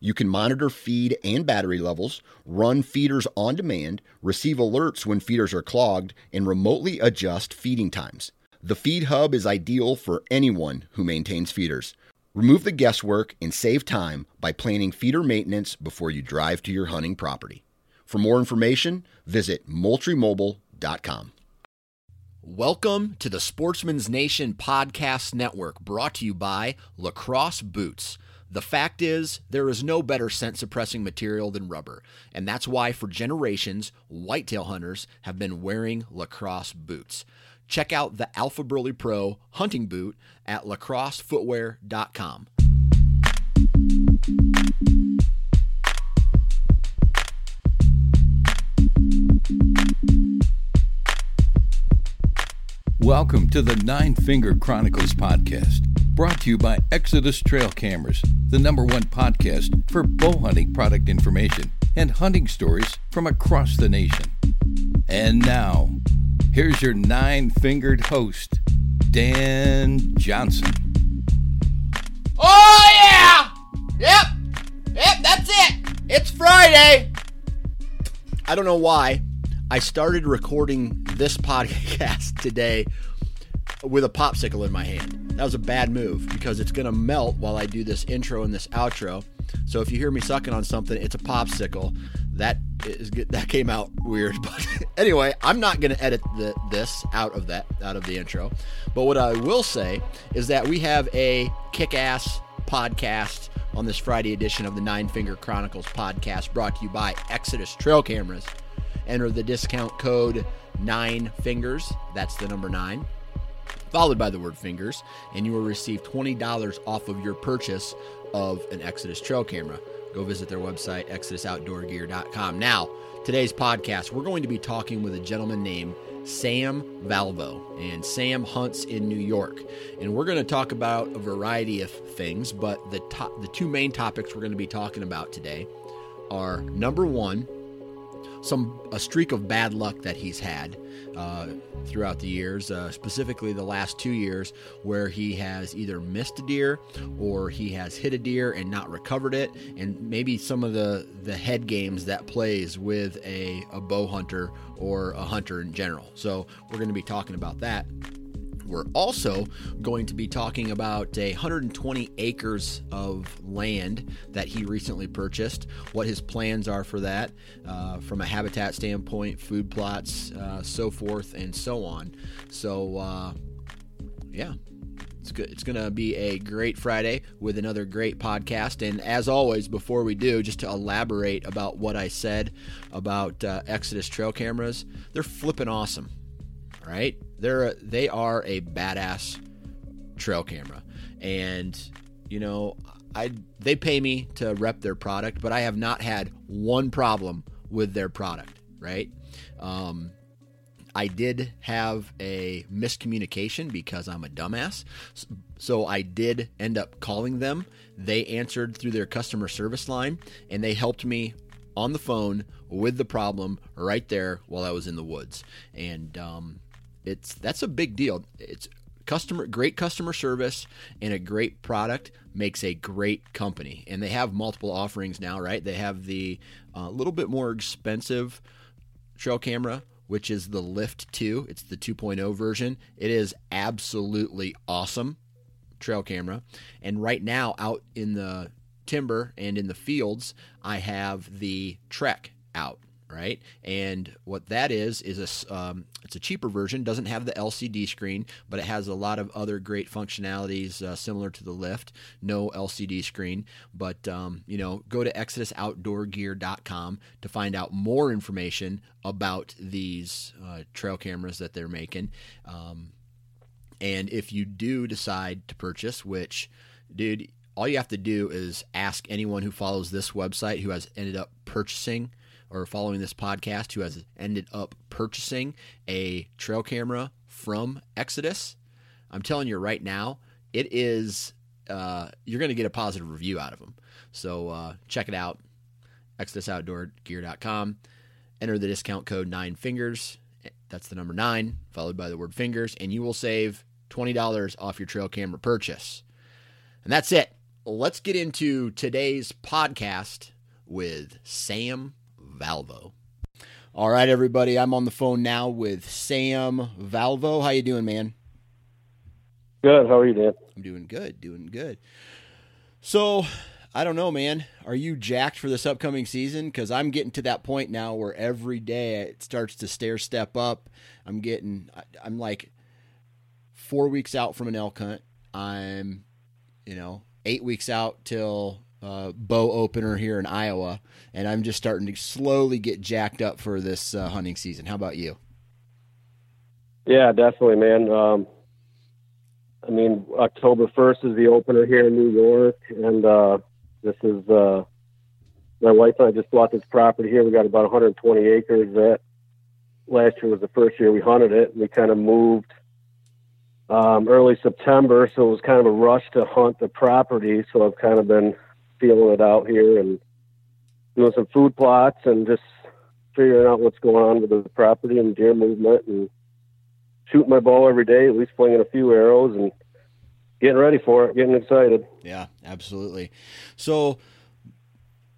you can monitor feed and battery levels, run feeders on demand, receive alerts when feeders are clogged, and remotely adjust feeding times. The Feed Hub is ideal for anyone who maintains feeders. Remove the guesswork and save time by planning feeder maintenance before you drive to your hunting property. For more information, visit moultriemobile.com. Welcome to the Sportsman's Nation Podcast Network, brought to you by LaCrosse Boots. The fact is, there is no better scent suppressing material than rubber, and that's why for generations, whitetail hunters have been wearing LaCrosse boots. Check out the AlphaBurly Pro hunting boot at lacrossefootwear.com. Welcome to the Nine Finger Chronicles podcast, brought to you by Exodus Trail Cameras, the number one podcast for bow hunting product information and hunting stories from across the nation. And now, here's your nine fingered host, Dan Johnson. Oh, yeah! Yep! Yep, that's it! It's Friday! I don't know why I started recording this podcast today with a popsicle in my hand. That was a bad move because it's going to melt while I do this intro and this outro. So if you hear me sucking on something, it's a popsicle. That is that came out weird, but anyway, I'm not going to edit the, this out of that out of the intro. But what I will say is that we have a kick-ass podcast on this Friday edition of the Nine Finger Chronicles podcast brought to you by Exodus Trail Cameras. Enter the discount code nine fingers. That's the number nine, followed by the word fingers, and you will receive $20 off of your purchase of an Exodus trail camera. Go visit their website, exodusoutdoorgear.com. Now, today's podcast, we're going to be talking with a gentleman named Sam Valvo. And Sam hunts in New York. And we're going to talk about a variety of things, but the, top, the two main topics we're going to be talking about today are number one, some a streak of bad luck that he's had uh, throughout the years, uh, specifically the last two years, where he has either missed a deer or he has hit a deer and not recovered it, and maybe some of the the head games that plays with a, a bow hunter or a hunter in general. So we're going to be talking about that. We're also going to be talking about a 120 acres of land that he recently purchased, what his plans are for that uh, from a habitat standpoint, food plots, uh, so forth, and so on. So, uh, yeah. It's good. It's going to be a great Friday with another great podcast. And as always, before we do, just to elaborate about what I said about uh, Exodus trail cameras, they're flipping awesome right? They're they are a badass trail camera, and you know I they pay me to rep their product, but I have not had one problem with their product, right? Um, I did have a miscommunication because I'm a dumbass. So I did end up calling them. They answered through their customer service line and they helped me on the phone with the problem right there while I was in the woods. And um, it's that's a big deal. It's customer great customer service and a great product makes a great company. And they have multiple offerings now right? They have the a uh, little bit more expensive trail camera which is the Lift 2 it's the 2.0 version. It is absolutely awesome trail camera. And right now out in the timber and in the fields i have the trek out right? And what that is is a um, it's a cheaper version. Doesn't have the LCD screen, but it has a lot of other great functionalities uh, similar to the Lift. No LCD screen, but um, you know, go to ExodusOutdoorGear.com to find out more information about these uh, trail cameras that they're making. Um, and if you do decide to purchase, which, dude, all you have to do is ask anyone who follows this website who has ended up purchasing or following this podcast who has ended up purchasing a trail camera from Exodus. I'm telling you right now, it is uh, you're going to get a positive review out of them. So uh, check it out, ExodusOutdoorGear.com. Enter the discount code nine fingers. That's the number nine, followed by the word fingers, and you will save $20 off your trail camera purchase. And that's it. Let's get into today's podcast with Sam Valvo. All right, everybody. I'm on the phone now with Sam Valvo. How you doing, man? Good. How are you, Dan? I'm doing good. Doing good. So, I don't know, man. Are you jacked for this upcoming season? Because I'm getting to that point now where every day it starts to stair step up. I'm getting. I'm like four weeks out from an elk hunt. I'm, you know, eight weeks out till uh, bow opener here in Iowa, and I'm just starting to slowly get jacked up for this uh, hunting season. How about you? Yeah, definitely, man. Um, I mean, October 1st is the opener here in New York, and uh, this is uh, my wife and I just bought this property here. We got about 120 acres. That last year was the first year we hunted it. We kind of moved um, early September, so it was kind of a rush to hunt the property. So I've kind of been feeling it out here and doing some food plots and just figuring out what's going on with the property and deer movement and shooting my bow every day, at least flinging a few arrows and getting ready for it, getting excited. Yeah, absolutely. So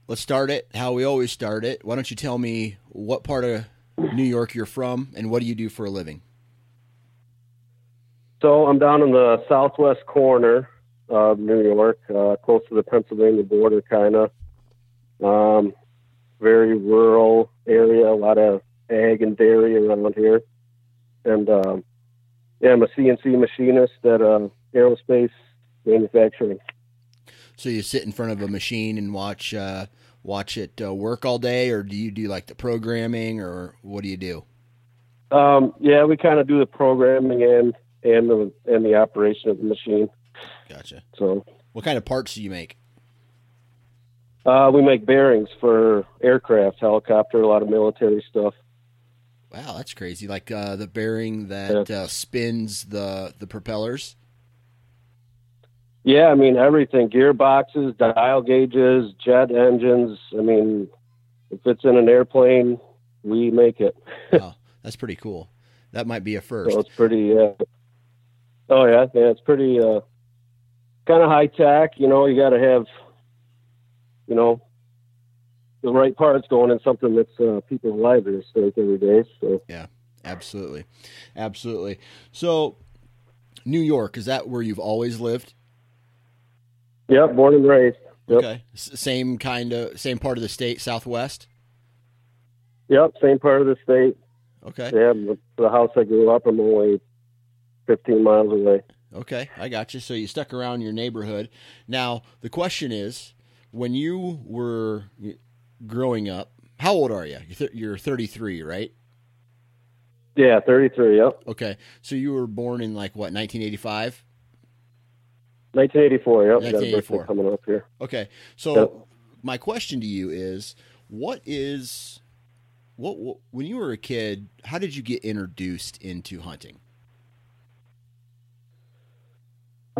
let's start it how we always start it. Why don't you tell me what part of New York you're from and what do you do for a living? So I'm down in the southwest corner of New York, uh, close to the Pennsylvania border, kind of. Um, very rural area, a lot of ag and dairy around here. And um, yeah, I'm a CNC machinist at uh, aerospace manufacturing. So you sit in front of a machine and watch uh, watch it uh, work all day, or do you do like the programming, or what do you do? Um, yeah, we kind of do the programming and and the and the operation of the machine. Gotcha. So, what kind of parts do you make? Uh, we make bearings for aircraft, helicopter, a lot of military stuff. Wow, that's crazy! Like uh, the bearing that yeah. uh, spins the the propellers. Yeah, I mean everything: gearboxes, dial gauges, jet engines. I mean, if it's in an airplane, we make it. wow, that's pretty cool. That might be a first. So it's pretty. Uh, oh yeah, yeah, it's pretty. Uh, kind of high tech. You know, you got to have, you know, the right parts going in something that's uh, people's lives at stake every day. So yeah, absolutely, absolutely. So, New York is that where you've always lived? Yep, born and raised. Yep. Okay, same kind of same part of the state, Southwest. Yep, same part of the state. Okay. Yeah, the house I grew up, I'm only 15 miles away. Okay, I got you. So you stuck around your neighborhood. Now the question is, when you were growing up, how old are you? You're 33, right? Yeah, 33. Yep. Okay, so you were born in like what 1985? 1984. Yep. 1984. Coming up here. Okay, so yep. my question to you is, what is what, what when you were a kid? How did you get introduced into hunting?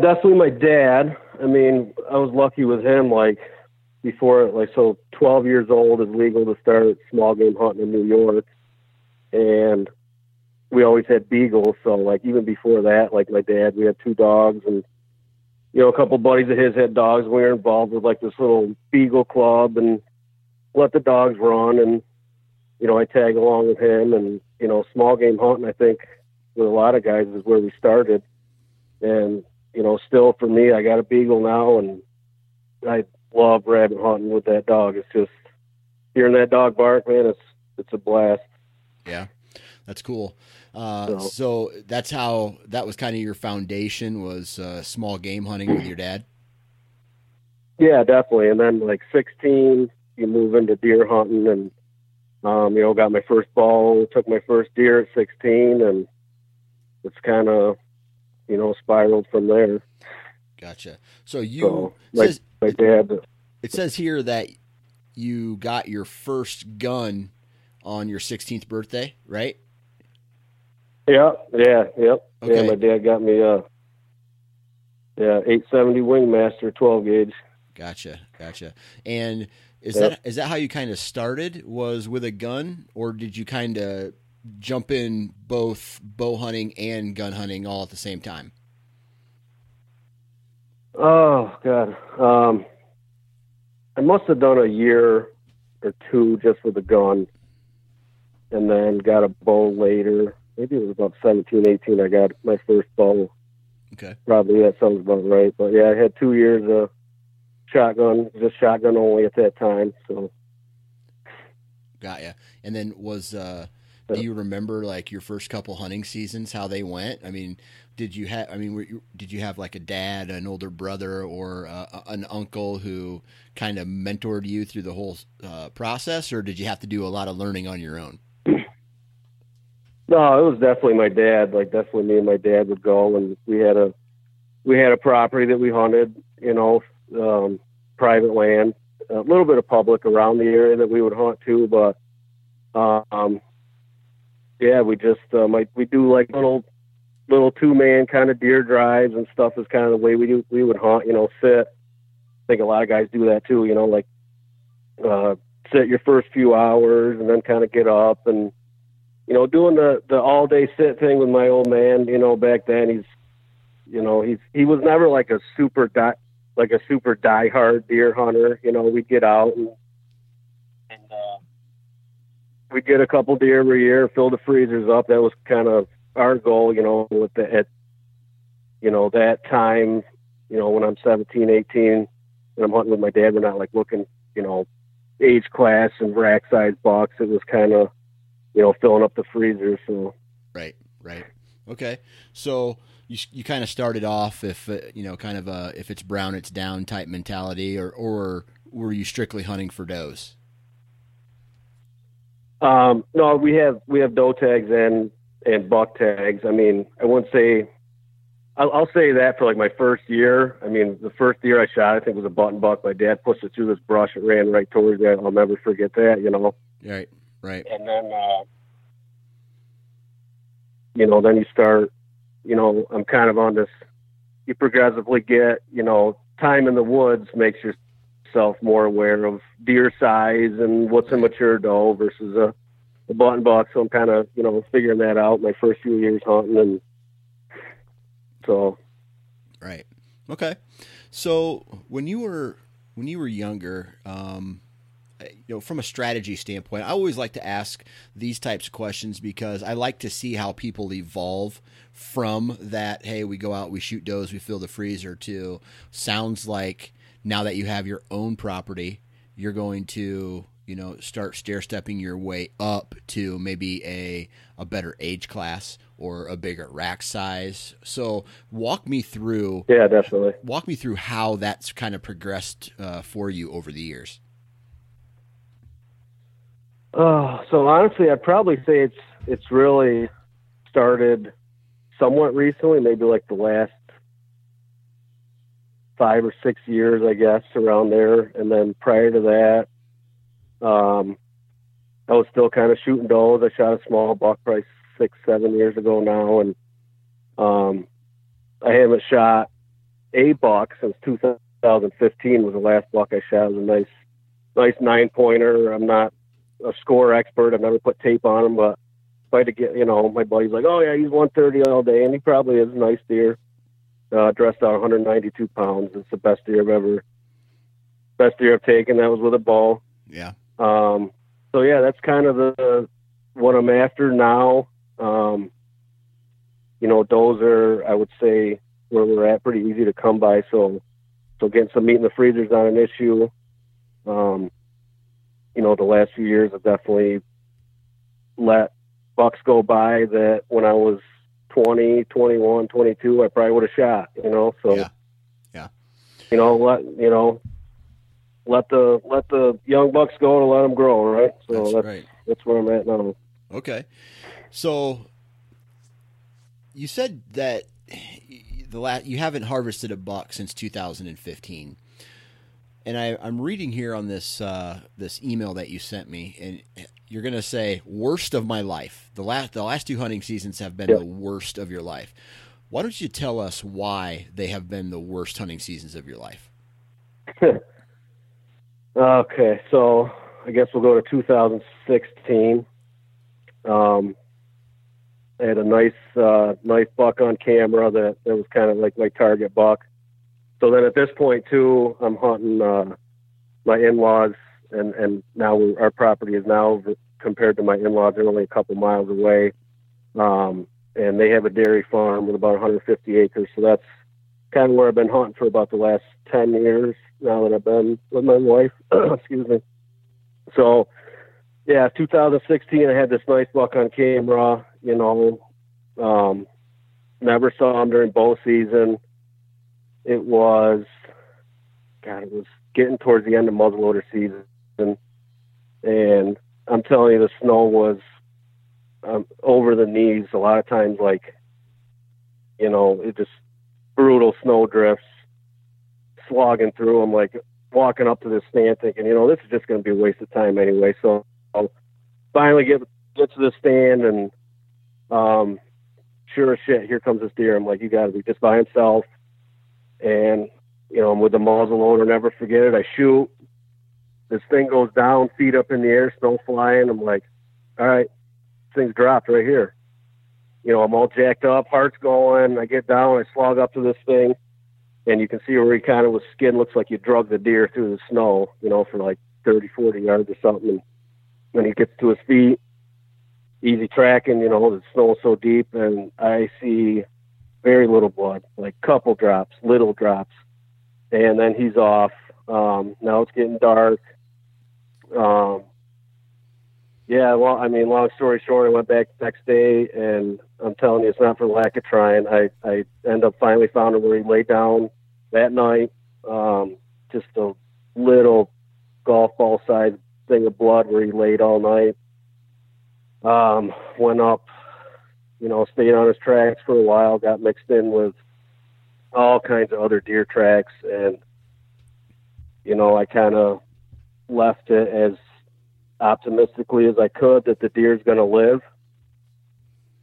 Definitely my dad. I mean, I was lucky with him. Like before, like so, 12 years old is legal to start small game hunting in New York, and we always had beagles. So like even before that, like my dad, we had two dogs, and you know a couple buddies of his had dogs. We were involved with like this little beagle club, and let the dogs run, and you know I tag along with him, and you know small game hunting. I think with a lot of guys is where we started, and you know, still for me, I got a beagle now, and I love rabbit hunting with that dog. It's just hearing that dog bark, man. It's it's a blast. Yeah, that's cool. Uh, so, so, that's how that was kind of your foundation was uh, small game hunting with your dad. Yeah, definitely. And then like 16, you move into deer hunting, and um, you know, got my first ball, took my first deer at 16, and it's kind of you know, spiraled from there. Gotcha. So you So, my, says, my dad, it says here that you got your first gun on your 16th birthday, right? yeah, yeah, yep. Okay. Yeah, my dad got me a yeah 870 Wingmaster 12 gauge. Gotcha, gotcha. And is Yep. that is that how you kind of started? Was with a gun, or did you kind of jump in both bow hunting and gun hunting all at the same time? Oh God, um, I must have done a year or two just with a gun, and then got a bow later. Maybe it was about 17, 18. I got my first bow. Okay, Probably that sounds about right. But yeah, I had two years of shotgun, just shotgun only at that time. So got ya. And then was uh, do you remember like your first couple hunting seasons how they went? I mean, did you have? I mean, were you, did you have like a dad, an older brother, or uh, an uncle who kind of mentored you through the whole uh, process, or did you have to do a lot of learning on your own? no, it was definitely my dad. Like definitely me and my dad would go, and we had a we had a property that we hunted. You know, um, private land, a little bit of public around the area that we would hunt too, but um, yeah, we just uh, might we do like little little two man kind of deer drives and stuff is kind of the way we do we would hunt. You know, sit. I think a lot of guys do that too. You know, like uh, sit your first few hours and then kind of get up and you know doing the the all day sit thing with my old man. You know, back then he's you know he's he was never like a super die like a super diehard deer hunter. You know, we'd get out and we'd get a couple deer every year, fill the freezers up. That was kind of our goal. You know, with the at you know that time. You know, when I'm 17, 18, and I'm hunting with my dad, we're not like looking. You know, age class and rack size box. It was kind of you know filling up the freezer. So Right, right. Okay, so you you kind of started off if uh, you know kind of a if it's brown it's down type mentality, or or were you strictly hunting for does? Um, no, we have we have doe tags and and buck tags. I mean, I wouldn't say. I'll, I'll say that for like my first year. I mean, the first year I shot, I think was a button buck. My dad pushed it through this brush. It ran right towards that. I'll never forget that. You know. Right, right. And then, uh, you know, then you start. You know, I'm kind of on this. You progressively get. You know, time in the woods makes yourself more aware of deer size and what's a mature doe versus a the button buck. So I'm kind of, you know, figuring that out my first few years hunting. And so, Right. Okay. So when you were when you were younger, um, you know, from a strategy standpoint, I always like to ask these types of questions because I like to see how people evolve from that. Hey, we go out, we shoot does, we fill the freezer. To sounds like now that you have your own property, you're going to you know start stair stepping your way up to maybe a a better age class or a bigger rack size. So walk me through yeah, definitely. walk me through how that's kind of progressed uh, for you over the years. Oh, so honestly, I'd probably say it's it's really started somewhat recently, maybe like the last five or six years, I guess, around there. And then prior to that, um, I was still kind of shooting does. I shot a small buck probably six, seven years ago now, and um, I haven't shot a buck since 2015 was the last buck I shot. It was a nice, nice nine pointer. I'm not a score expert. I've never put tape on him, but if I had to get, you know, my buddy's like, oh yeah, he's 130 all day, and he probably is a nice deer. Uh, dressed out 192 pounds. It's the best deer I've ever, best deer I've taken. That was with a bow. Yeah. Um, so yeah, that's kind of the what I'm after now. Um, you know, those are I would say where we're at pretty easy to come by. So so getting some meat in the freezer is not an issue. Um, you know, the last few years I've definitely let bucks go by that when I was 20, 21, 22, I probably would have shot, you know, so, Yeah. Yeah. you know, let, you know, let the, let the young bucks go and let them grow. Right. So That's that's, right. that's where I'm at now. Okay. So you said that the last you haven't harvested a buck since 2015, and I, I'm reading here on this uh, this email that you sent me, and you're going to say worst of my life. The last the last two hunting seasons have been Yep. the worst of your life. Why don't you tell us why they have been the worst hunting seasons of your life? Okay, so I guess we'll go to 2016. Um, I had a nice, uh, nice buck on camera that, that was kind of like my target buck. So then at this point too, I'm hunting uh, my in-laws, and and now our property is now compared to my in-laws, they're only a couple miles away, um, and they have a dairy farm with about 150 acres. So that's kind of where I've been hunting for about the last 10 years now that I've been with my wife. Excuse me. So, yeah, 2016, I had this nice buck on camera, you know, um, never saw him during bow season. It was, God, it was getting towards the end of muzzleloader season. And I'm telling you, the snow was um, over the knees a lot of times, like, you know, it just brutal snow drifts, slogging through them, like walking up to this stand thinking, you know, this is just going to be a waste of time anyway. So I'll finally get get to the stand and um, sure as shit, here comes this deer. I'm like, you got to be just by himself. And, you know, I'm with the muzzle loader, never forget it. I shoot. This thing goes down, feet up in the air, snow flying. I'm like, all right, thing's dropped right here. You know, I'm all jacked up, heart's going. I get down, I slog up to this thing, and you can see where he kind of was skin looks like you drug the deer through the snow, you know, for like 30, 40 yards or something. And when he gets to his feet, easy tracking, you know, the snow is so deep, and I see very little blood, like couple drops, little drops, and then he's off. Um, now it's getting dark. Um, yeah, well, I mean, long story short, I went back the next day, and I'm telling you, it's not for lack of trying. I I end up finally found him where he laid down that night. Um, just a little golf ball sized thing of blood where he laid all night. Um, went up, you know, stayed on his tracks for a while, got mixed in with all kinds of other deer tracks, and you know, I kind of left it as optimistically as I could that the deer's going to live.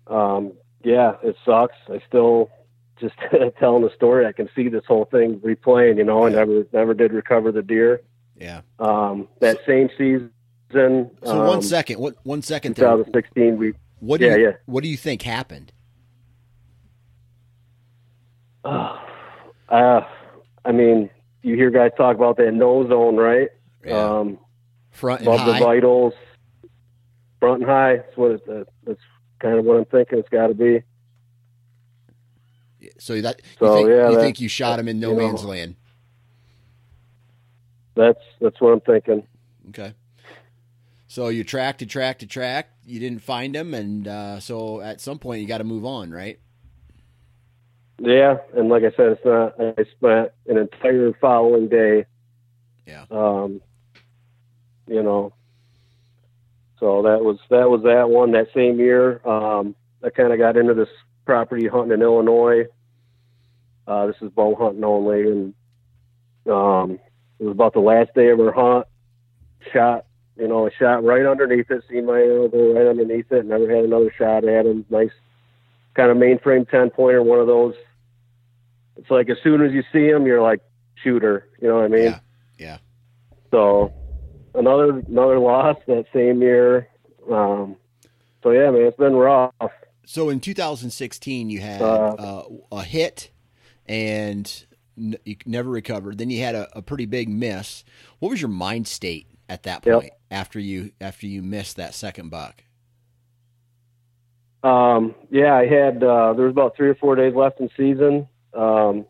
Um, yeah, it sucks. I still just telling the story. I can see this whole thing replaying. You know, I never never did recover the deer. Yeah. Um, that same season. So um, one second, what one second there. 2016. We What do yeah, you yeah. what do you think happened? uh, I mean, you hear guys talk about that no zone, right? Yeah. Um, Front and above high. the vitals, front and high. That's what it, that, that's kind of what I'm thinking. It's got to be. So that you, So, think, yeah, you that- think you shot him in no you know. man's land? That's that's what I'm thinking. Okay. So you tracked and tracked and tracked. You didn't find him, and uh, so at some point you got to move on, right? Yeah, and like I said, it's not. I spent an entire following day. Yeah. Um, you know, so that was that was that one. That same year, um, I kind of got into this property hunting in Illinois. Uh, this is bow hunting only, and um, it was about the last day of our hunt. Shot, you know, I shot right underneath it. Seen my go right underneath it. Never had another shot at him. Nice, kind of mainframe ten pointer. One of those. It's like as soon as you see him, you're like shooter. You know what I mean? Yeah. Yeah. So another another loss that same year. Um, so yeah, man, it's been rough. So in 2016 you had Uh, uh, a hit, and n- you never recovered. Then you had a, a pretty big miss. What was your mind state at that Yep. After you after you missed that second buck? Um, yeah, I had uh, there was about three or four days left in season. Um,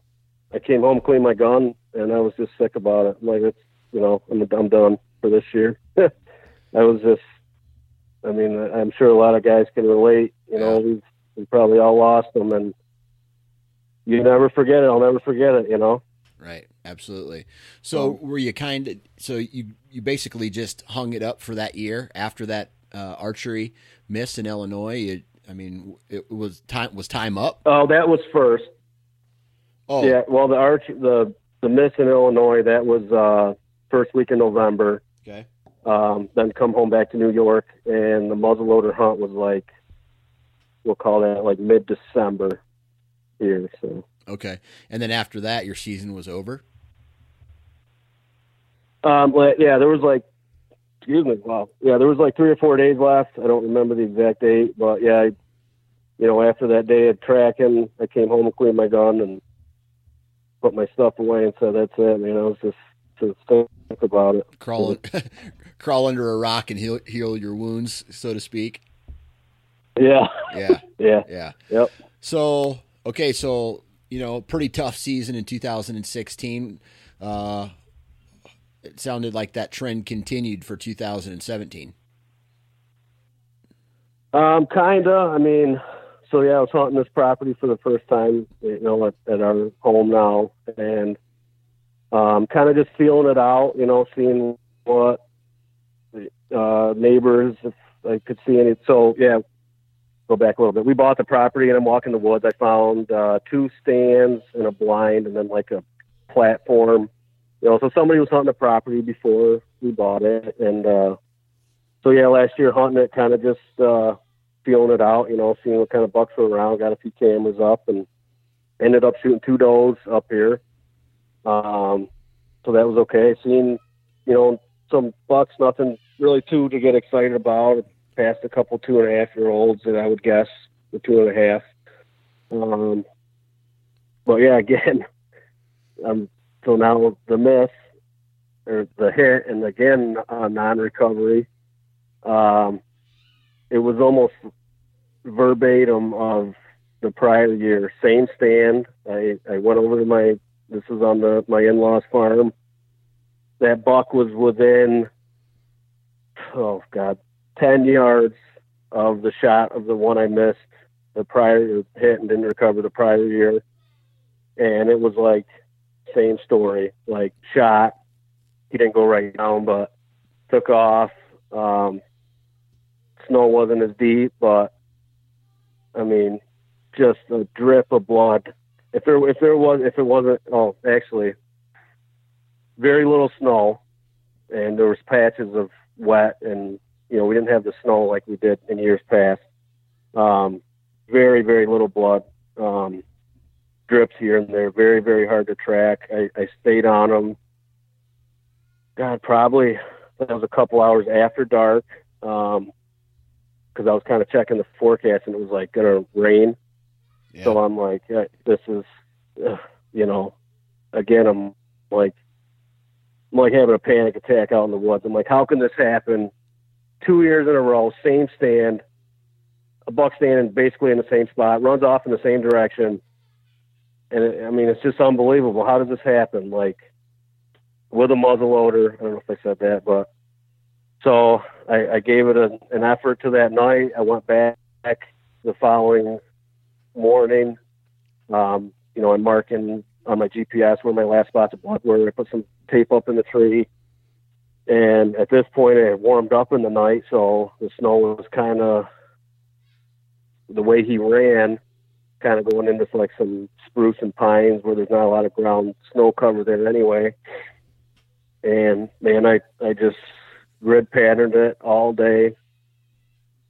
I came home, cleaned my gun, and I was just sick about it. I'm like, it's you know, I'm I'm done for this year. I was just, I mean, I'm sure a lot of guys can relate. You know, we've we probably all lost them, and you never forget it. I'll never forget it. You know. Right, absolutely. So Um, were you kind of so you you basically just hung it up for that year after that uh, archery miss in Illinois? You, I mean, it was time was time up. Oh, that was first. Oh, Yeah, well, the arch, the the miss in Illinois, that was uh, first week in November. okay. Um, then come home back to New York, and the muzzleloader hunt was like, we'll call that like mid December here. So Okay. And then after that, your season was over. Um, but yeah, there was like, excuse me, wow, yeah, there was like three or four days left. I don't remember the exact date, but yeah, I, you know, after that day of tracking, I came home and cleaned my gun and put my stuff away and said, "That's it, man." I was just to think about it. Crawl, crawl under a rock and heal, heal your wounds, so to speak. Yeah, Yeah. yeah, Yeah. yep. So okay, so you know, pretty tough season in 2016. Uh, it sounded like that trend continued for 2017. Um, kinda. I mean, so yeah, I was hunting this property for the first time, you know, at, at our home now, and um, kind of just feeling it out, you know, seeing what uh, neighbors, if I could see any. So yeah, go back a little bit. We bought the property, and I'm walking the woods. I found uh, two stands and a blind, and then like a platform. You know, so somebody was hunting the property before we bought it, and uh, so yeah, last year hunting it, kind of just uh, feeling it out. You know, seeing what kind of bucks were around. Got a few cameras up, and ended up shooting two does up here. Um, so that was okay. Seeing, you know, some bucks, nothing really too to get excited about. Passed a couple two and a half year olds that I would guess the two and a half. Um, but yeah, again, um, so now the miss or the hit, and again uh, non-recovery. Um, it was almost verbatim of the prior year. Same stand. I, I went over to my. This is on the my in-laws farm. That buck was within. Oh God, ten yards of the shot of the one I missed the prior hit and didn't recover the prior year, and it was like same story. Like shot, he didn't go right down, but took off. Um, snow wasn't as deep, but I mean, just a drip of blood. If there, if there was, if it wasn't, oh, actually, very little snow, and there was patches of wet, and you know we didn't have the snow like we did in years past. Um, very, very little blood. Um, drips here and there. Very, very hard to track. I, I stayed on them. God, probably that was a couple hours after dark. Um, because I was kind of checking the forecast and it was like gonna rain. Yeah. So I'm like, this is, uh, you know, again, I'm like, I'm like having a panic attack out in the woods. I'm like, how can this happen? Two years in a row, same stand, a buck standing basically in the same spot, runs off in the same direction, and it, I mean, it's just unbelievable. How does this happen? Like with a muzzle loader. I don't know if I said that, but so I, I gave it a, an effort to that night. I went back the following morning. Um, you know, I'm marking on my GPS where my last spots of blood were. I put some tape up in the tree. And at this point, it warmed up in the night, so the snow was kind of the way he ran, kind of going into like some spruce and pines where there's not a lot of ground snow cover there anyway. And man, I I just grid patterned it all day.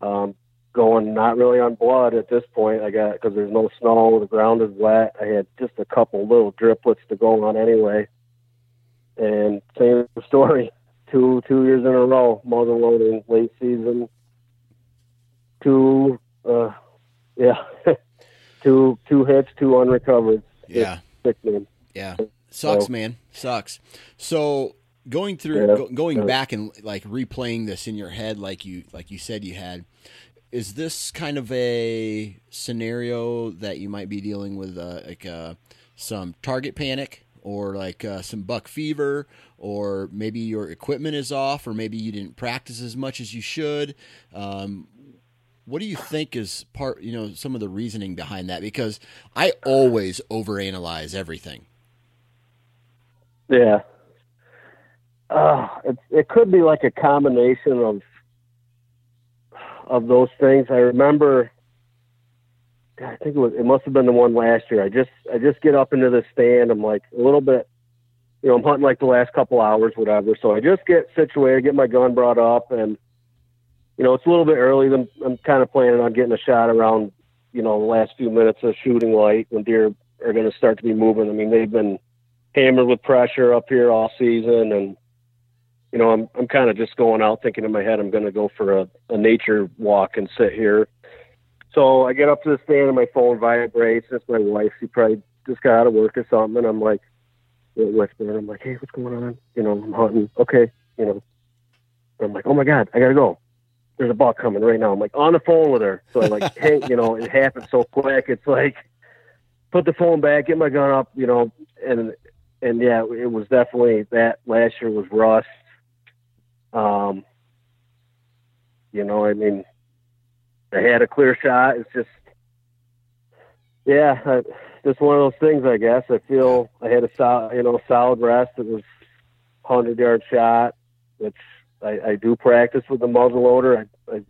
Um, going not really on blood at this point. I got because there's no snow, the ground is wet. I had just a couple little driplets to go on anyway. And same story, two two years in a row, muzzle loading late season. Two, uh, yeah, two two hits, two unrecovered. Yeah. Sickening. Yeah. Sucks, So- man. Sucks. So going through Yeah, go, going yeah. back and like replaying this in your head like you like you said you had is this kind of a scenario that you might be dealing with uh, like uh, some target panic or like uh, some buck fever or maybe your equipment is off or maybe you didn't practice as much as you should um, what do you think is part you know some of the reasoning behind that because i always overanalyze everything Yeah. Uh, it, it could be like a combination of of those things. I remember I think it was. It must have been the one last year. I just I just get up into the stand. I'm like a little bit, you know, I'm hunting like the last couple hours, whatever. So I just get situated, get my gun brought up, and you know, it's a little bit early. I'm, I'm kind of planning on getting a shot around, you know, the last few minutes of shooting light when deer are going to start to be moving. I mean, they've been hammered with pressure up here all season, and you know, I'm I'm kind of just going out thinking in my head I'm going to go for a, a nature walk and sit here so I get up to the stand and my phone vibrates. It's my wife. She probably just got out of work or something. And I'm like, whispering. I'm like, hey, what's going on? You know, I'm hunting. Okay. You know, I'm like, oh my God, I got to go. There's a buck coming right now. I'm like on the phone with her. So I'm like, hey, you know, it happened so quick. It's like, put the phone back, get my gun up, you know, and, and yeah, it was definitely that last year was rust. Um, you know, I mean, I had a clear shot. It's just, yeah, I, just one of those things. I guess I feel I had a solid, you know, solid rest. It was hundred yard shot, which I, I do practice with the muzzle loader. I, I,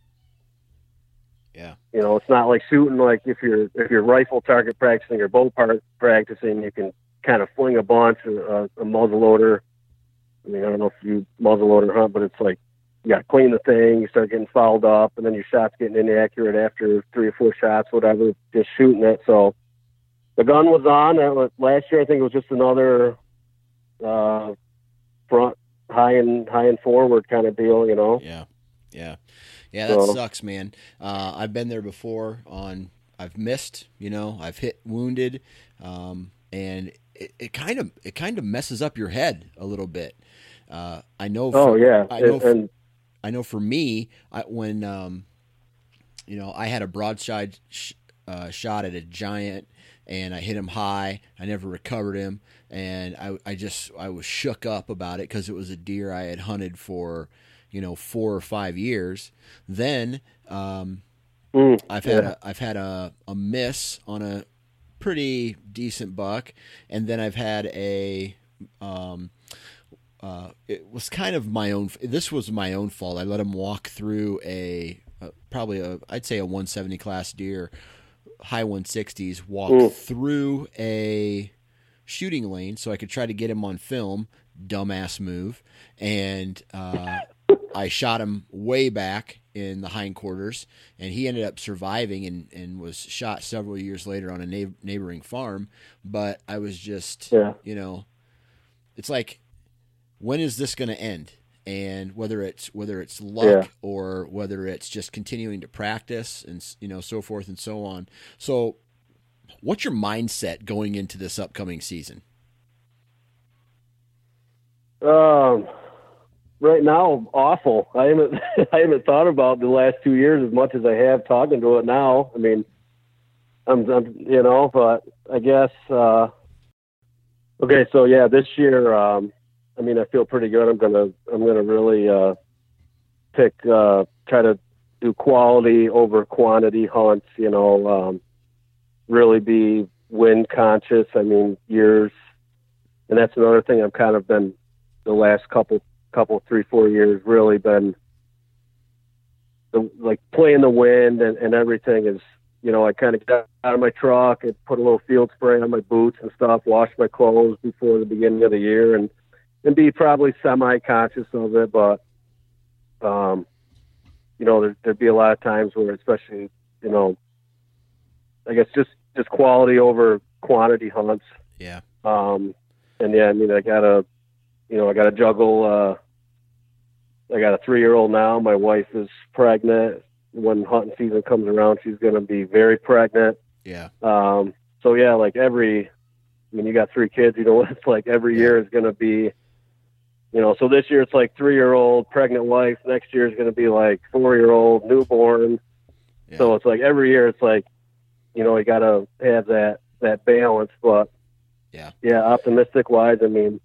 yeah, you know, it's not like shooting. Like if you're if you're rifle target practicing or bow part practicing, you can kind of fling a bunch a, a muzzle loader. I mean, I don't know if you muzzle loader hunt, but it's like you got to clean the thing. You start getting fouled up, and then your shot's getting inaccurate after three or four shots, whatever. Just shooting it. So the gun was on. last year, I think it was just another uh, front high and high and forward kind of deal. You know. Yeah. Yeah. Yeah, that so, sucks, man. Uh, I've been there before. On I've missed, you know, I've hit wounded, um, and it, it, kind of it kind of messes up your head a little bit. Uh, I know. Oh, for, oh yeah, I know. And, I know for me, I, when um, you know I had a broadside sh- uh, shot at a giant and I hit him high. I never recovered him, and I, I just I was shook up about it because it was a deer I had hunted for, you know, four or five years. Then um, mm, I've had yeah. a I've had a, a miss on a pretty decent buck, and then I've had a um, uh, it was kind of my own. This was my own fault. I let him walk through a, a probably a I'd say a 170 class deer, high 160s, walk Ooh. through a shooting lane so I could try to get him on film. Dumbass move, and uh, I shot him way back in the hindquarters, and he ended up surviving and, and was shot several years later on a na- neighboring farm. But I was just, yeah. you know, it's like when is this going to end? And whether it's whether it's luck yeah. or whether it's just continuing to practice and you know so forth and so on. So, what's your mindset going into this upcoming season? Um, right now, awful. I haven't I haven't thought about the last two years as much as I have talking to it now. I mean, I'm, I'm you know, but I guess uh, okay. So yeah, this year, um, I mean, I feel pretty good. I'm gonna I'm gonna really uh, pick uh, try to do quality over quantity hunts. You know, um, really be wind conscious. I mean, years, and that's another thing I've kind of been the last couple couple three four years really been the, like playing the wind and, and everything is you know I kind of got out of my truck and put a little field spray on my boots and stuff, wash my clothes before the beginning of the year and and be probably semi-conscious of it, but um, you know, there, there'd be a lot of times where, especially, you know, I guess just just quality over quantity hunts. Yeah. Um, and yeah, I mean, I gotta, you know, I gotta juggle. Uh, I got a three-year-old now. My wife is pregnant. When hunting season comes around, she's gonna be very pregnant. Yeah. Um. So yeah, like every, when you got three kids, you know, it's like every yeah. year is gonna be you know, so this year it's like three year old pregnant wife. Next year is going to be like four year old newborn. Yeah. So it's like every year it's like, you know, you got to have that that balance. But yeah, yeah, optimistic wise, I mean,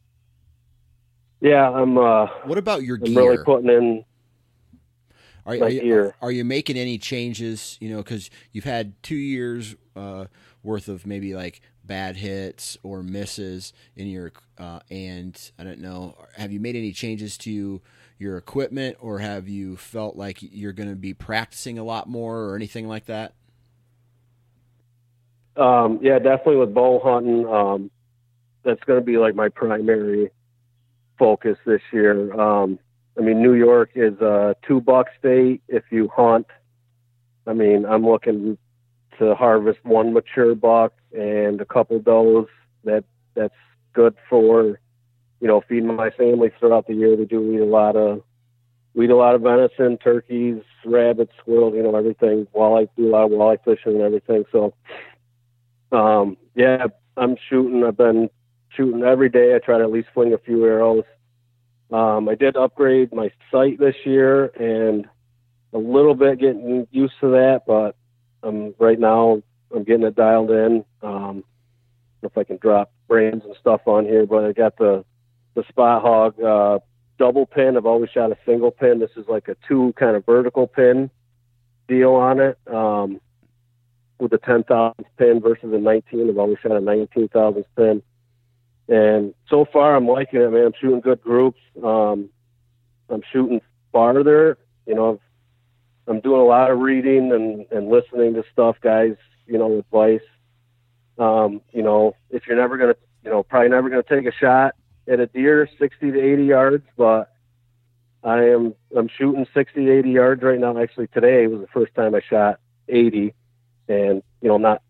yeah, I'm. uh What about your I'm gear? Really putting in. Are, are you, are you making any changes? You know, because you've had two years uh, worth of maybe like bad hits or misses in your uh, and I don't know have you made any changes to your equipment or have you felt like you're going to be practicing a lot more or anything like that Um, yeah, definitely with bow hunting. Um, that's going to be like my primary focus this year. Um, I mean, New York is a two buck state if you hunt. I mean, I'm looking to harvest one mature buck and a couple does. That that's good for you know feeding my family throughout the year. We do eat a lot of we eat a lot of venison, turkeys, rabbits, squirrels, you know everything. Walleye do a lot of walleye fishing and everything. So, um, yeah, I'm shooting. I've been shooting every day. I try to at least fling a few arrows. Um, I did upgrade my sight this year and a little bit getting used to that, but um, right now I'm getting it dialed in. Um, if I can drop brands and stuff on here, but I got the the Spot Hogg uh, double pin. I've always shot a single pin. This is like a two kind of vertical pin deal on it. Um, with a 10,000 pin versus a 19. I've always shot a 19,000 pin. And so far, I'm liking it, man. I'm shooting good groups. Um, I'm shooting farther. You know, i am doing a lot of reading and, and listening to stuff, guys. You know, advice. Um, you know, if you're never gonna, you know, probably never gonna take a shot at a deer 60 to 80 yards, but I am I'm shooting 60 80 yards right now. Actually, today was the first time I shot 80, and you know, I'm not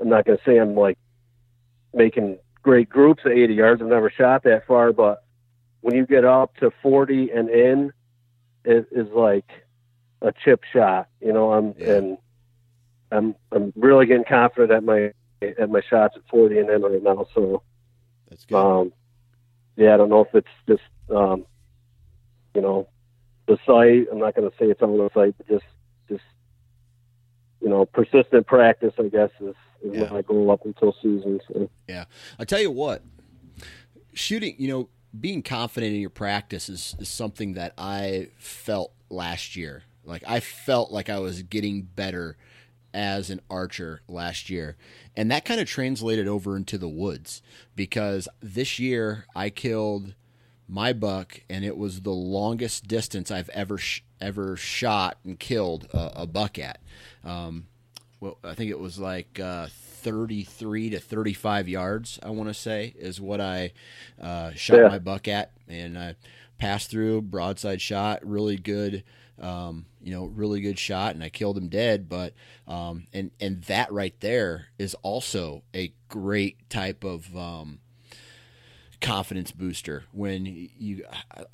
I'm not gonna say I'm like making great groups at 80 yards. I've never shot that far, but when you get up to 40 and in, it is like a chip shot. You know, I'm yeah. and I'm I'm really getting confident at my at my shots at 40 and in right now. So that's good. Um, yeah, I don't know if it's just um, you know the sight. I'm not going to say it's on the sight, but just just you know persistent practice. I guess is is yeah. my goal up until season. So. Yeah, I tell you what, shooting. You know, being confident in your practice is is something that I felt last year. Like I felt like I was getting better as an archer last year. And that kind of translated over into the woods because this year I killed my buck and it was the longest distance I've ever sh- ever shot and killed a, a buck at. Um, well, I think it was like uh, 33 to 35 yards, I want to say, is what I uh, shot yeah. my buck at. And I passed through, broadside shot, really good um, you know, really good shot, and I killed him dead. But um, and and that right there is also a great type of um, confidence booster when you.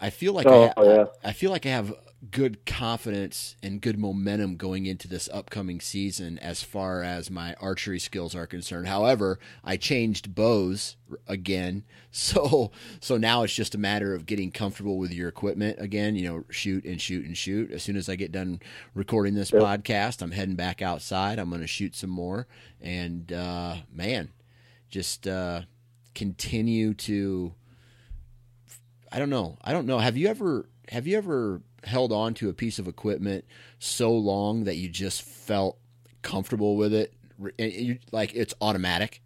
I feel like oh, I, yeah. I, I feel like I have good confidence and good momentum going into this upcoming season as far as my archery skills are concerned. However, I changed bows again. So so now it's just a matter of getting comfortable with your equipment again, you know, shoot and shoot and shoot. As soon as I get done recording this yep. podcast, I'm heading back outside. I'm going to shoot some more and uh man, just uh continue to I don't know. I don't know. Have you ever have you ever held on to a piece of equipment so long that you just felt comfortable with it, you, like it's automatic?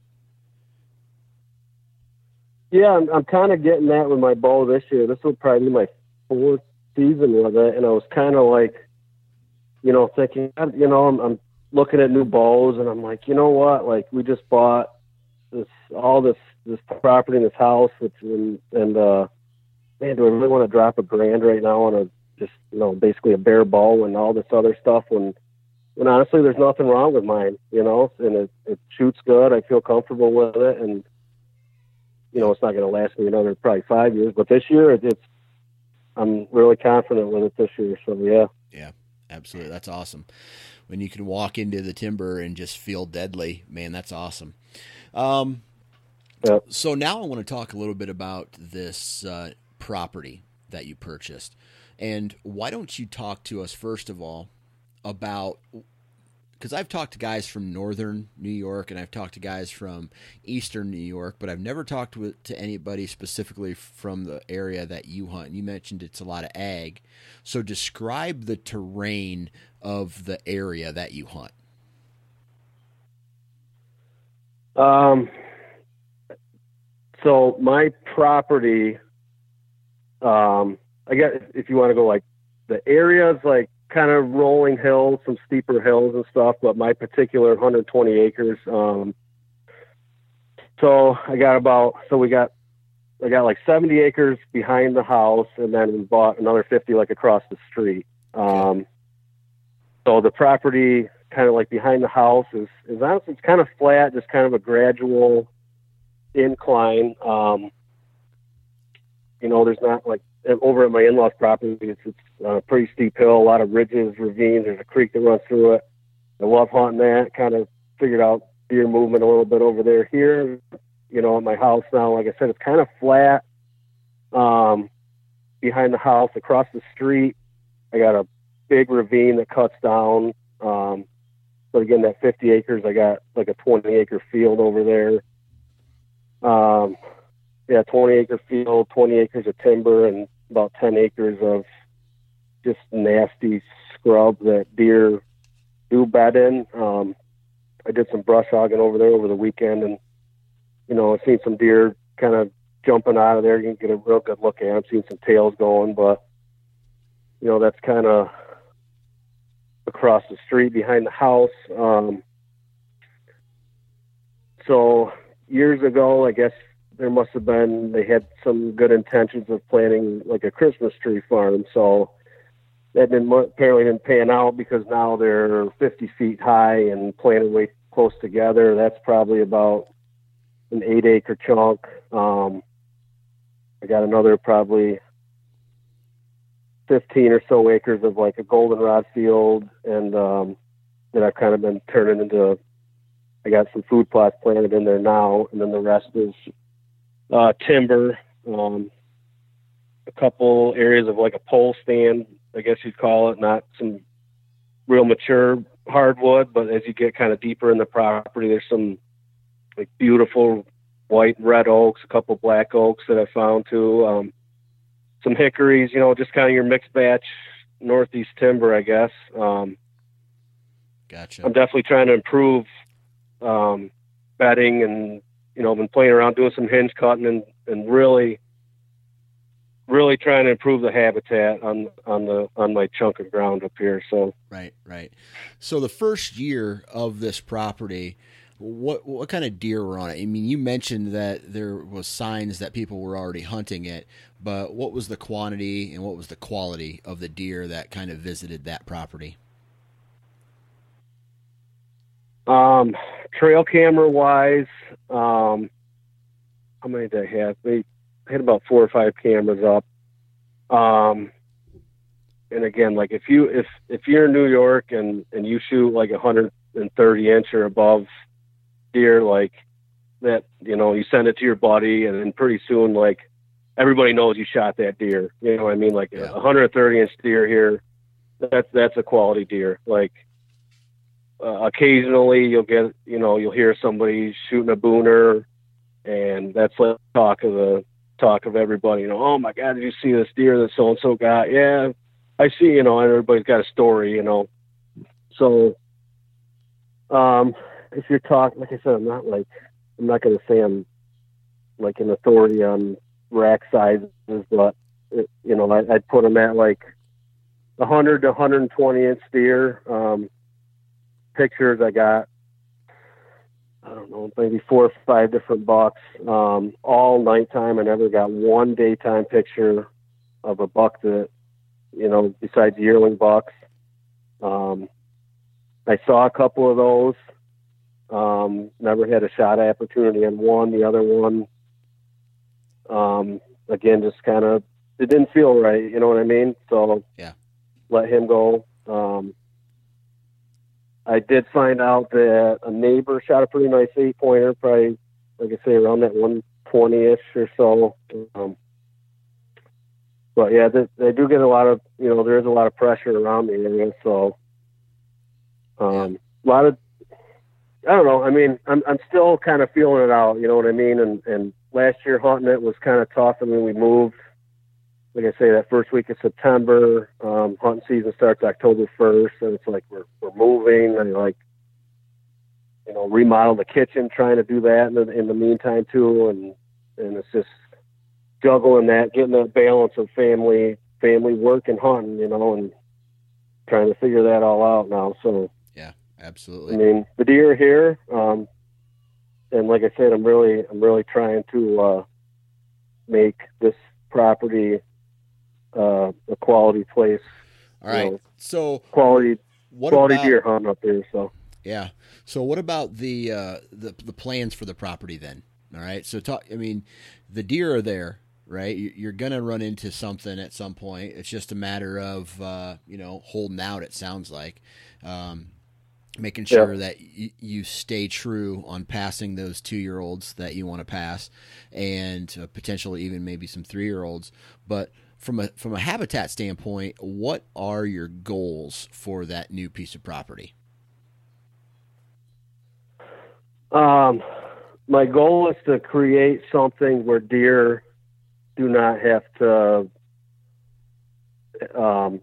Yeah, I'm, I'm kind of getting that with my bow this year. This will probably be my fourth season with it, and I was kind of like, you know, thinking, you know, I'm, I'm looking at new bows, and I'm like, you know what? Like, we just bought this all this this property in this house, which and, and uh, man, do I really want to drop a grand right now on a just you know basically a bare ball and all this other stuff when when honestly there's nothing wrong with mine you know? And it, it shoots good. I feel comfortable with it. And you know it's not going to last me another probably five years but this year it's i'm really confident with it this year. So yeah. Yeah absolutely. That's awesome. When you can walk into the timber and just feel deadly man that's awesome. Um yep. so now i want to talk a little bit about this uh, property that you purchased and why don't you talk to us first of all about because I've talked to guys from northern New York and I've talked to guys from eastern New York, but I've never talked with, to anybody specifically from the area that you hunt. And You mentioned it's a lot of ag. So describe the terrain of the area that you hunt. Um, so my property, um, I guess if you want to go like the areas like kind of rolling hills, some steeper hills and stuff, but my particular 120 acres, um, so I got about so we got I got like 70 acres behind the house, and then we bought another 50 like across the street. Um, so the property kind of like behind the house is is honestly it's kind of flat, just kind of a gradual incline. Um, you know, there's not like over at my in-laws property. It's, it's a pretty steep hill, a lot of ridges, ravines. There's a creek that runs through it. I love hunting that. Kind of figured out deer movement a little bit over there. Here, you know, at my house now, like I said, it's kind of flat. Um, behind the house, across the street, I got a big ravine that cuts down. Um, but again, that 50 acres, I got like a 20 acre field over there. Um, yeah, 20 acre field, 20 acres of timber, and about 10 acres of just nasty scrub that deer do bed in. Um, I did some brush hogging over there over the weekend, and you know, I've seen some deer kind of jumping out of there. You can get a real good look at them. I've seen some tails going, but you know, that's kind of across the street behind the house. Um, so years ago, I guess there must have been they had some good intentions of planting like a Christmas tree farm. So that didn't apparently didn't pan out because now they're 50 feet high and planted way close together. That's probably about an eight acre chunk. Um, I got another probably 15 or so acres of like a goldenrod field and um, that I've kind of been turning into. I got some food plots planted in there now, and then the rest is uh, timber. Um, a couple areas of like a pole stand, I guess you'd call it, not some real mature hardwood, but as you get kind of deeper in the property, there's some like beautiful white red oaks, a couple black oaks that I found too. Um, some hickories, you know, just kind of your mixed batch northeast timber, I guess. Um, gotcha. I'm definitely trying to improve um, bedding and you know been playing around doing some hinge cutting and and really really trying to improve the habitat on on the on my chunk of ground up here so right right so the first year of this property what what kind of deer were on it? I mean, you mentioned that there was signs that people were already hunting it, but what was the quantity and what was the quality of the deer that kind of visited that property? Um, trail camera wise, um, how many did I have? We had about four or five cameras up. Um, and again, like if you if if you're in New York and and you shoot like a hundred and thirty inch or above deer like that you know you send it to your buddy and then pretty soon like everybody knows you shot that deer you know what i mean like a 130 inch deer here that's that's a quality deer like uh, occasionally you'll get you know you'll hear somebody shooting a booner and that's like talk of the talk of everybody you know oh my god did you see this deer that so and so got yeah i see you know and everybody's got a story you know so um if you're talking, like I said, I'm not like I'm not going to say I'm like an authority on rack sizes, but it, you know, I, would put them at like 100 to 120 inch deer. Um, pictures I got, I don't know, maybe four or five different bucks, um, all nighttime. I never got one daytime picture of a buck that, you know, besides yearling bucks. Um, I saw a couple of those. Um, never had a shot opportunity on one. The other one, um, again, just kind of it didn't feel right. You know what I mean? So yeah, let him go. Um, I did find out that a neighbor shot a pretty nice eight pointer, probably like I say around that one twenty ish or so. Um, but yeah, they, they, do get a lot of you know there is a lot of pressure around the area, so um, a lot of I don't know. I mean, I'm I'm still kind of feeling it out. You know what I mean? And and last year hunting it was kind of tough. I mean, we moved. Like I say, that first week of September, um, hunting season starts October first, and it's like we're we're moving and like you know remodel the kitchen, trying to do that in the, in the meantime too, and and it's just juggling that, getting that balance of family family work and hunting, you know, and trying to figure that all out now. So yeah, absolutely. I mean, the deer here, um, and like I said, I'm really I'm really trying to uh, make this property uh, a quality place. All right. you know, so quality what quality about deer hunting up there. So yeah? So what about the uh, the the plans for the property then? All right. So talk. I mean, the deer are there, right? You- You're gonna run into something at some point. It's just a matter of uh, you know holding out. It sounds like. Um, making Yeah. sure that y- you stay true on passing those two year olds that you want to pass, and uh, potentially even maybe some three year olds. But from a from a habitat standpoint, what are your goals for that new piece of property? Um, my goal is to create something where deer do not have to, um,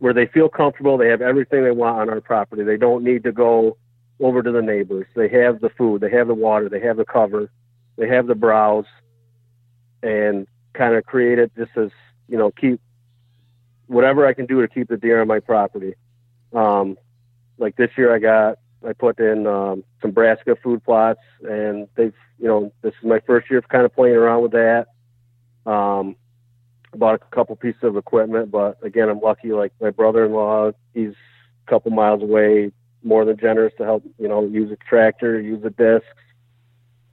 where they feel comfortable. They have everything they want on our property. They don't need to go over to the neighbors. They have the food, they have the water, they have the cover, they have the browse, and kind of create it just as you know, keep whatever I can do to keep the deer on my property. Um, like this year, I got I put in um, some brassica food plots, and they've, you know, this is my first year of kind of playing around with that. Um, bought a couple pieces of equipment, but again, I'm lucky. Like my brother-in-law, he's a couple miles away, more than generous to help, you know, use a tractor, use the discs.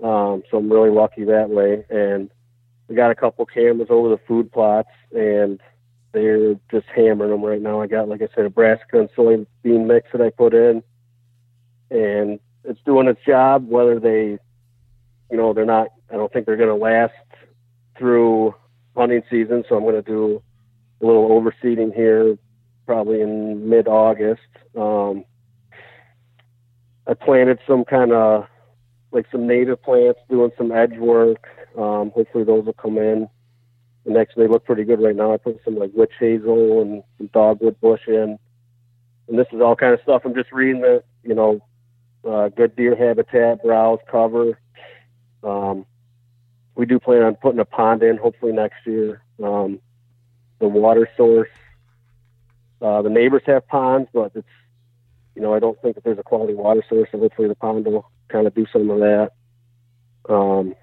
Um, so I'm really lucky that way. And we got a couple cameras over the food plots, and they're just hammering them right now. I got, like I said, a brassica and soybean mix that I put in and it's doing its job. Whether they, you know, they're not. I don't think they're going to last through hunting season. So I'm going to do a little overseeding here, probably in mid-August. Um, I planted some kind of like some native plants, doing some edge work. Um, hopefully those will come in. And actually, they look pretty good right now. I put some like witch hazel and some dogwood bush in. And this is all kind of stuff. I'm just reading the, you know, uh, good deer habitat, browse, cover. Um, we do plan on putting a pond in hopefully next year. Um, the water source. Uh, the neighbors have ponds, but it's, you know, I don't think that there's a quality water source, so hopefully the pond will kind of do some of that. Um,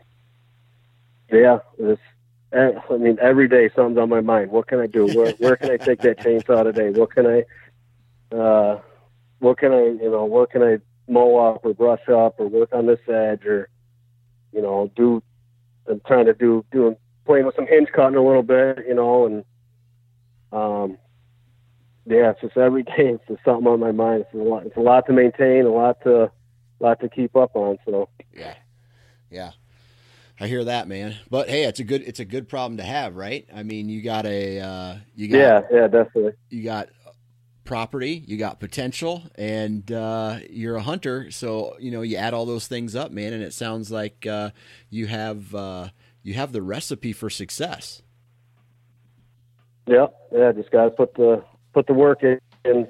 yeah, it's, eh, I mean, every day something's on my mind. What can I do? Where, where can I take that chainsaw today? What can I, uh, what can I, you know, what can I mow up or brush up or work on this edge or, you know, do, I'm trying to do, doing, playing with some hinge cutting a little bit, you know, and, um, yeah, it's just every day it's just something on my mind. It's a lot, it's a lot to maintain, a lot to, lot to keep up on. So, Yeah, yeah, I hear that, man. But hey, it's a good it's a good problem to have, right? I mean, you got a uh, you got yeah, yeah, definitely. you got property, you got potential, and uh, you're a hunter. So you know you add all those things up, man, and it sounds like uh, you have uh, you have the recipe for success. Yeah, yeah, just got to put the, put the work in and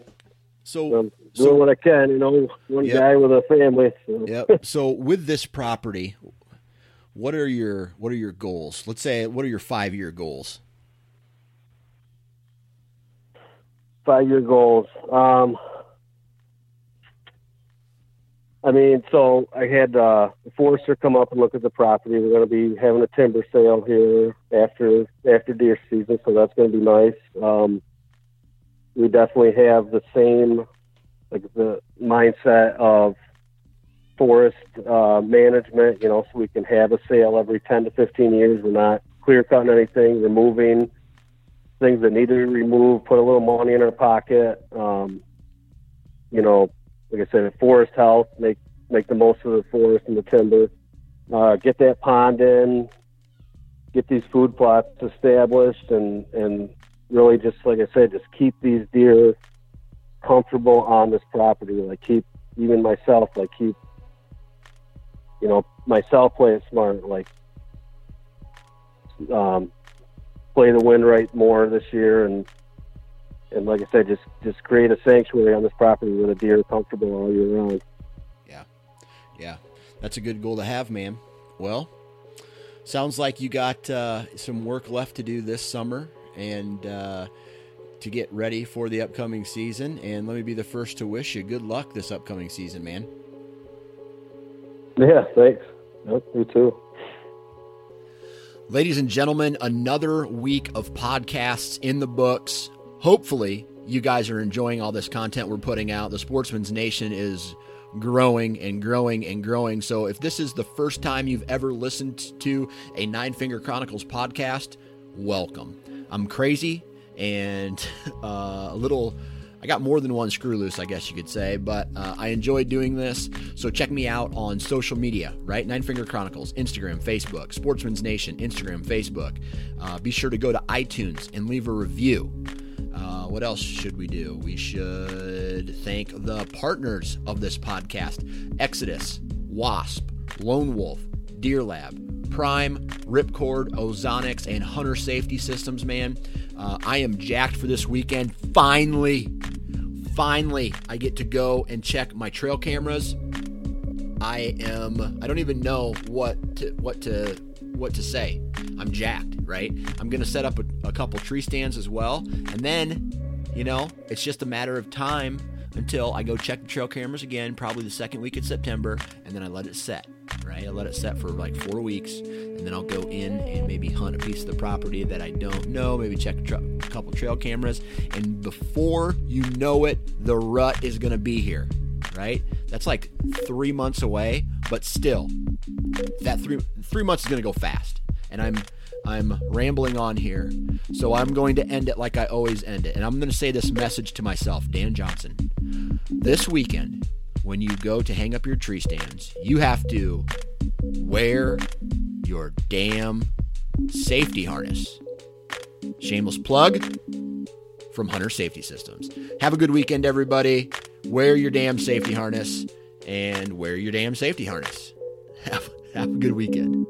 So um, doing So- what I can, you know, one Yep. guy with a family. So. Yep. So with this property, what are your what are your goals? Let's say what are your five year goals? five year goals. Um, I mean, so I had uh, a forester come up and look at the property. We're going to be having a timber sale here after after deer season, so that's going to be nice. Um, we definitely have the same like the mindset of forest uh, management. You know, so we can have a sale every ten to fifteen years. We're not clear cutting anything, removing things that need to be removed, put a little money in our pocket. Um, you know, like I said, forest health, make make the most of the forest and the timber. Uh, get that pond in, get these food plots established, and and really just like I said, just keep these deer comfortable on this property. Like keep even myself, like keep you know myself playing smart, like um, play the wind right more this year and and like I said, just just create a sanctuary on this property where the deer are comfortable all year round. Yeah, yeah, that's a good goal to have, man. Well, sounds like you got uh, some work left to do this summer and uh, to get ready for the upcoming season. And let me be the first to wish you good luck this upcoming season, man. Yeah, thanks. Yep, you too. Ladies and gentlemen, another week of podcasts in the books. Hopefully, you guys are enjoying all this content we're putting out. The Sportsman's Nation is growing and growing and growing. So, if this is the first time you've ever listened to a Nine Finger Chronicles podcast, welcome. I'm crazy and uh, a little. I got more than one screw loose, I guess you could say, but uh, I enjoy doing this. So check me out on social media, right? Nine Finger Chronicles, Instagram, Facebook, Sportsman's Nation, Instagram, Facebook. Uh, be sure to go to iTunes and leave a review. Uh, what else should we do? We should thank the partners of this podcast Exodus, Wasp, Lone Wolf, Deer Lab, Prime, Ripcord, Ozonics, and Hunter Safety Systems, man. Uh, I am jacked for this weekend. Finally, finally, I get to go and check my trail cameras. I am. I don't even know what to, what to what to say. I'm jacked, right? I'm gonna set up a, a couple tree stands as well, and then, you know, it's just a matter of time until I go check the trail cameras again, probably the second week of September, and then I let it set, right? I let it set for like four weeks, and then I'll go in and maybe hunt a piece of the property that I don't know, maybe check a, tra- a couple trail cameras, and before you know it, the rut is gonna be here, right? That's like three months away, but still, that three three months is gonna go fast, and I'm I'm rambling on here, so I'm going to end it like I always end it. And I'm to say this message to myself, Dan Johnson. This weekend, when you go to hang up your tree stands, you have to wear your damn safety harness. Shameless plug from Hunter Safety Systems. Have a good weekend, everybody. Wear your damn safety harness and wear your damn safety harness. Have, have a good weekend.